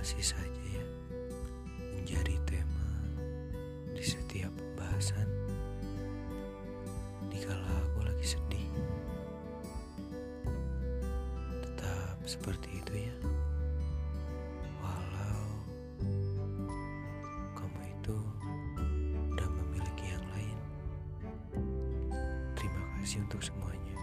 masih saja ya menjadi tema di setiap pembahasan dikala aku lagi sedih. Tetap seperti itu ya. Walau kamu itu udah memiliki yang lain. Terima kasih untuk semuanya.